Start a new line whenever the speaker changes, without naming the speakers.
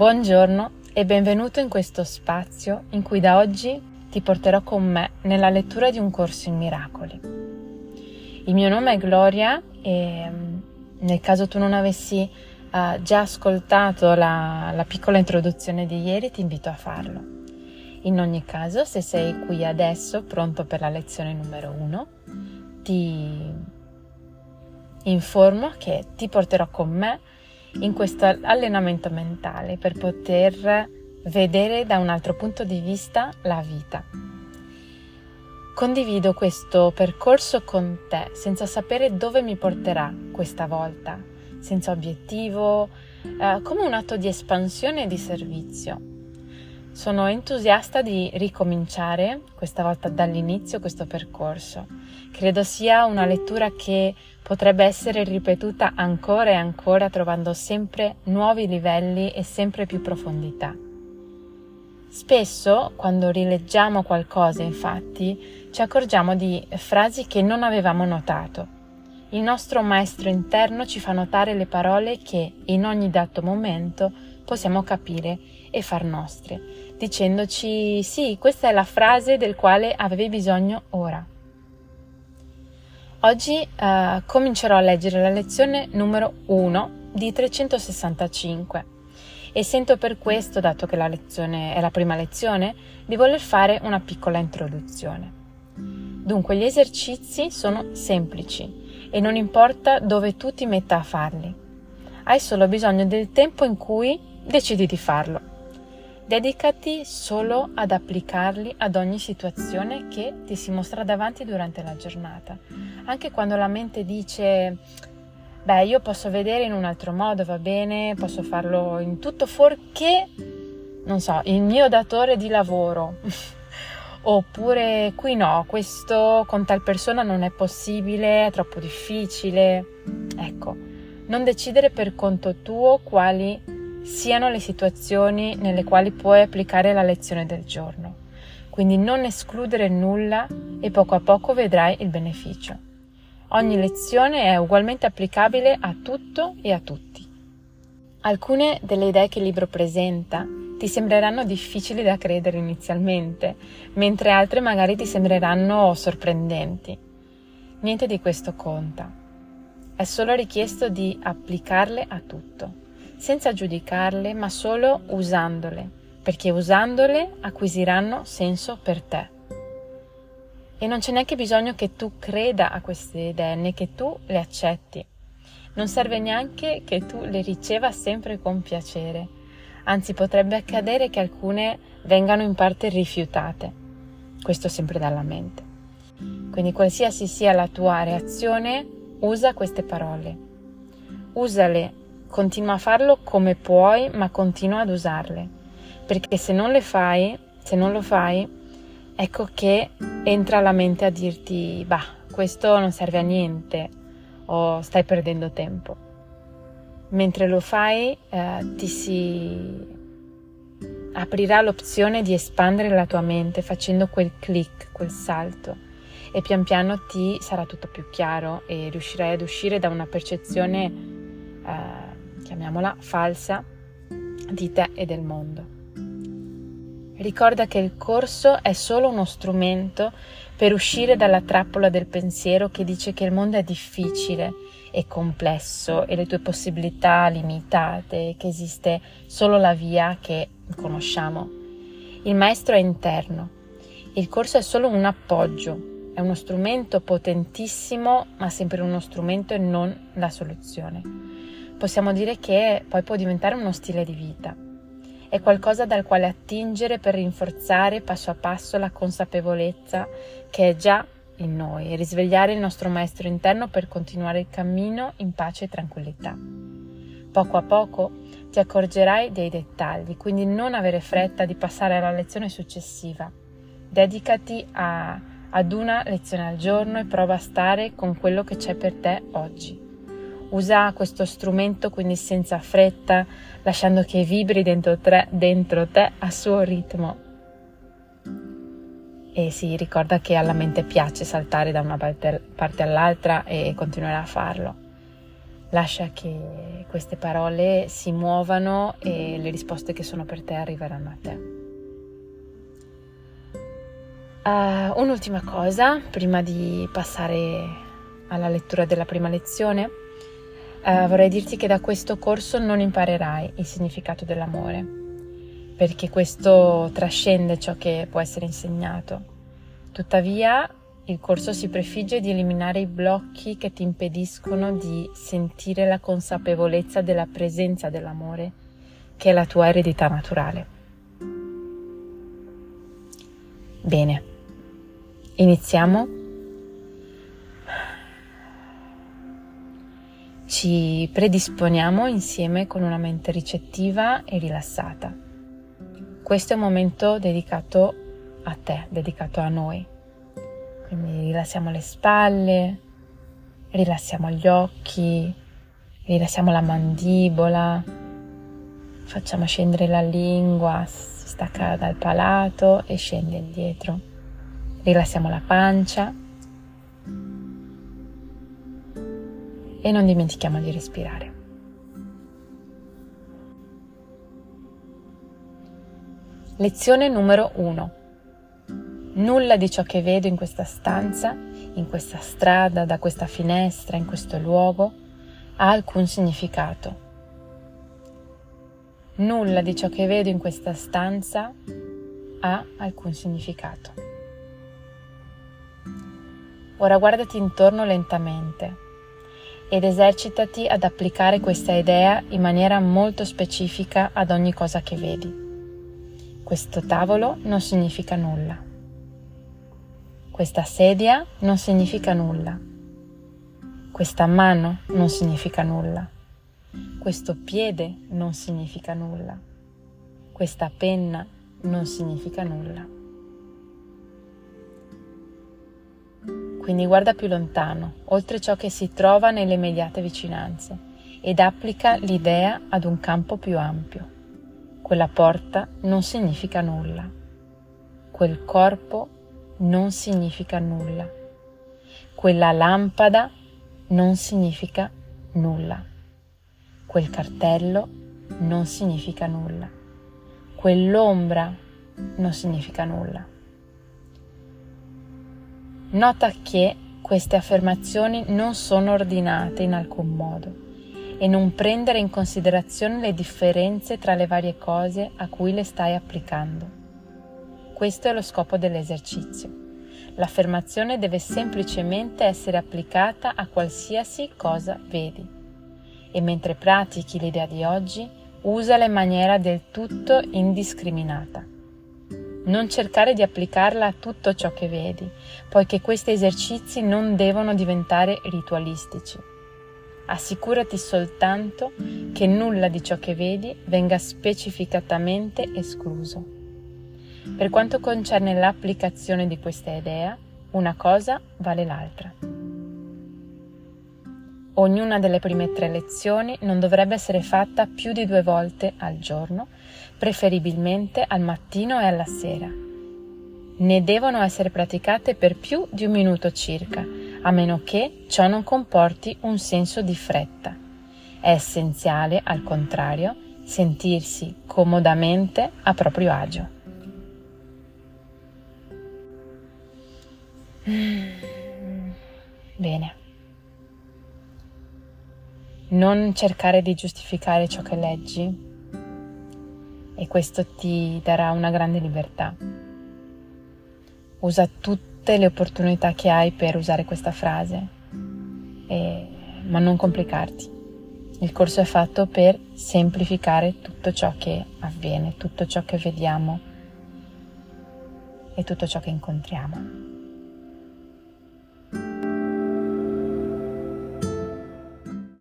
Buongiorno e benvenuto in questo spazio in cui da oggi ti porterò con me nella lettura di un corso in miracoli. Il mio nome è Gloria e mm, nel caso tu non avessi uh, già ascoltato la, la piccola introduzione di ieri ti invito a farlo. In ogni caso, se sei qui adesso, pronto per la lezione numero uno, ti informo che ti porterò con me in questo allenamento mentale per poter vedere da un altro punto di vista la vita. Condivido questo percorso con te senza sapere dove mi porterà questa volta, senza obiettivo, eh, come un atto di espansione e di servizio. Sono entusiasta di ricominciare, questa volta dall'inizio, questo percorso. Credo sia una lettura che potrebbe essere ripetuta ancora e ancora trovando sempre nuovi livelli e sempre più profondità. Spesso, quando rileggiamo qualcosa, infatti, ci accorgiamo di frasi che non avevamo notato. Il nostro maestro interno ci fa notare le parole che in ogni dato momento possiamo capire e far nostre, dicendoci sì, questa è la frase del quale avevi bisogno ora. Oggi uh, comincerò a leggere la lezione numero 1 di 365 e sento per questo, dato che la lezione è la prima lezione, di voler fare una piccola introduzione. Dunque, gli esercizi sono semplici e non importa dove tu ti metta a farli. Hai solo bisogno del tempo in cui decidi di farlo. Dedicati solo ad applicarli ad ogni situazione che ti si mostra davanti durante la giornata. Anche quando la mente dice, beh, io posso vedere in un altro modo, va bene, posso farlo in tutto fuorché, non so, il mio datore di lavoro. Oppure qui no, questo con tal persona non è possibile, è troppo difficile. Ecco, non decidere per conto tuo quali siano le situazioni nelle quali puoi applicare la lezione del giorno. Quindi non escludere nulla e poco a poco vedrai il beneficio. Ogni lezione è ugualmente applicabile a tutto e a tutti. Alcune delle idee che il libro presenta ti sembreranno difficili da credere inizialmente, mentre altre magari ti sembreranno sorprendenti. Niente di questo conta. È solo richiesto di applicarle a tutto senza giudicarle, ma solo usandole, perché usandole acquisiranno senso per te. E non c'è neanche bisogno che tu creda a queste idee, né che tu le accetti. Non serve neanche che tu le riceva sempre con piacere. Anzi, potrebbe accadere che alcune vengano in parte rifiutate. Questo sempre dalla mente. Quindi qualsiasi sia la tua reazione, usa queste parole. Usale Continua a farlo come puoi, ma continua ad usarle. Perché se non le fai, se non lo fai, ecco che entra la mente a dirti, bah, questo non serve a niente o stai perdendo tempo. Mentre lo fai, eh, ti si aprirà l'opzione di espandere la tua mente facendo quel click, quel salto e pian piano ti sarà tutto più chiaro e riuscirai ad uscire da una percezione eh, chiamiamola falsa, di te e del mondo. Ricorda che il corso è solo uno strumento per uscire dalla trappola del pensiero che dice che il mondo è difficile e complesso e le tue possibilità limitate, che esiste solo la via che conosciamo. Il maestro è interno. Il corso è solo un appoggio, è uno strumento potentissimo, ma sempre uno strumento e non la soluzione possiamo dire che poi può diventare uno stile di vita. È qualcosa dal quale attingere per rinforzare passo a passo la consapevolezza che è già in noi e risvegliare il nostro maestro interno per continuare il cammino in pace e tranquillità. Poco a poco ti accorgerai dei dettagli, quindi non avere fretta di passare alla lezione successiva. Dedicati a, ad una lezione al giorno e prova a stare con quello che c'è per te oggi. Usa questo strumento quindi senza fretta, lasciando che vibri dentro te, dentro te a suo ritmo. E si ricorda che alla mente piace saltare da una parte, parte all'altra e continuerà a farlo. Lascia che queste parole si muovano e le risposte che sono per te arriveranno a te. Uh, un'ultima cosa prima di passare alla lettura della prima lezione. Uh, vorrei dirti che da questo corso non imparerai il significato dell'amore, perché questo trascende ciò che può essere insegnato. Tuttavia, il corso si prefigge di eliminare i blocchi che ti impediscono di sentire la consapevolezza della presenza dell'amore, che è la tua eredità naturale. Bene, iniziamo. Ci predisponiamo insieme con una mente ricettiva e rilassata. Questo è un momento dedicato a te, dedicato a noi. Quindi rilassiamo le spalle, rilassiamo gli occhi, rilassiamo la mandibola, facciamo scendere la lingua, stacca dal palato e scende indietro. Rilassiamo la pancia e non dimentichiamo di respirare. Lezione numero 1. Nulla di ciò che vedo in questa stanza, in questa strada, da questa finestra, in questo luogo, ha alcun significato Nulla di ciò che vedo in questa stanza ha alcun significato. Ora guardati intorno lentamente ed esercitati ad applicare questa idea in maniera molto specifica ad ogni cosa che vedi. Questo tavolo non significa nulla. Questa sedia non significa nulla. Questa mano non significa nulla. Questo piede non significa nulla. Questa penna non significa nulla. Quindi guarda più lontano, oltre ciò che si trova nelle immediate vicinanze, ed applica l'idea ad un campo più ampio. Quella porta non significa nulla. Quel corpo non significa nulla. Quella lampada non significa nulla. Quel cartello non significa nulla. Quell'ombra non significa nulla. Nota che queste affermazioni non sono ordinate in alcun modo e non prendere in considerazione le differenze tra le varie cose a cui le stai applicando. Questo è lo scopo dell'esercizio. L'affermazione deve semplicemente essere applicata a qualsiasi cosa vedi e mentre pratichi l'idea di oggi, usala in maniera del tutto indiscriminata. Non cercare di applicarla a tutto ciò che vedi, poiché questi esercizi non devono diventare ritualistici. Assicurati soltanto che nulla di ciò che vedi venga specificatamente escluso. Per quanto concerne l'applicazione di questa idea, una cosa vale l'altra. Ognuna delle prime tre lezioni non dovrebbe essere fatta più di due volte al giorno, preferibilmente al mattino e alla sera. Ne devono essere praticate per più di un minuto circa, a meno che ciò non comporti un senso di fretta. È essenziale, al contrario, sentirsi comodamente a proprio agio. Bene non cercare di giustificare ciò che leggi e questo ti darà una grande libertà. Usa tutte le opportunità che hai per usare questa frase, e, ma non complicarti. Il corso è fatto per semplificare tutto ciò che avviene, tutto ciò che vediamo e tutto ciò che incontriamo.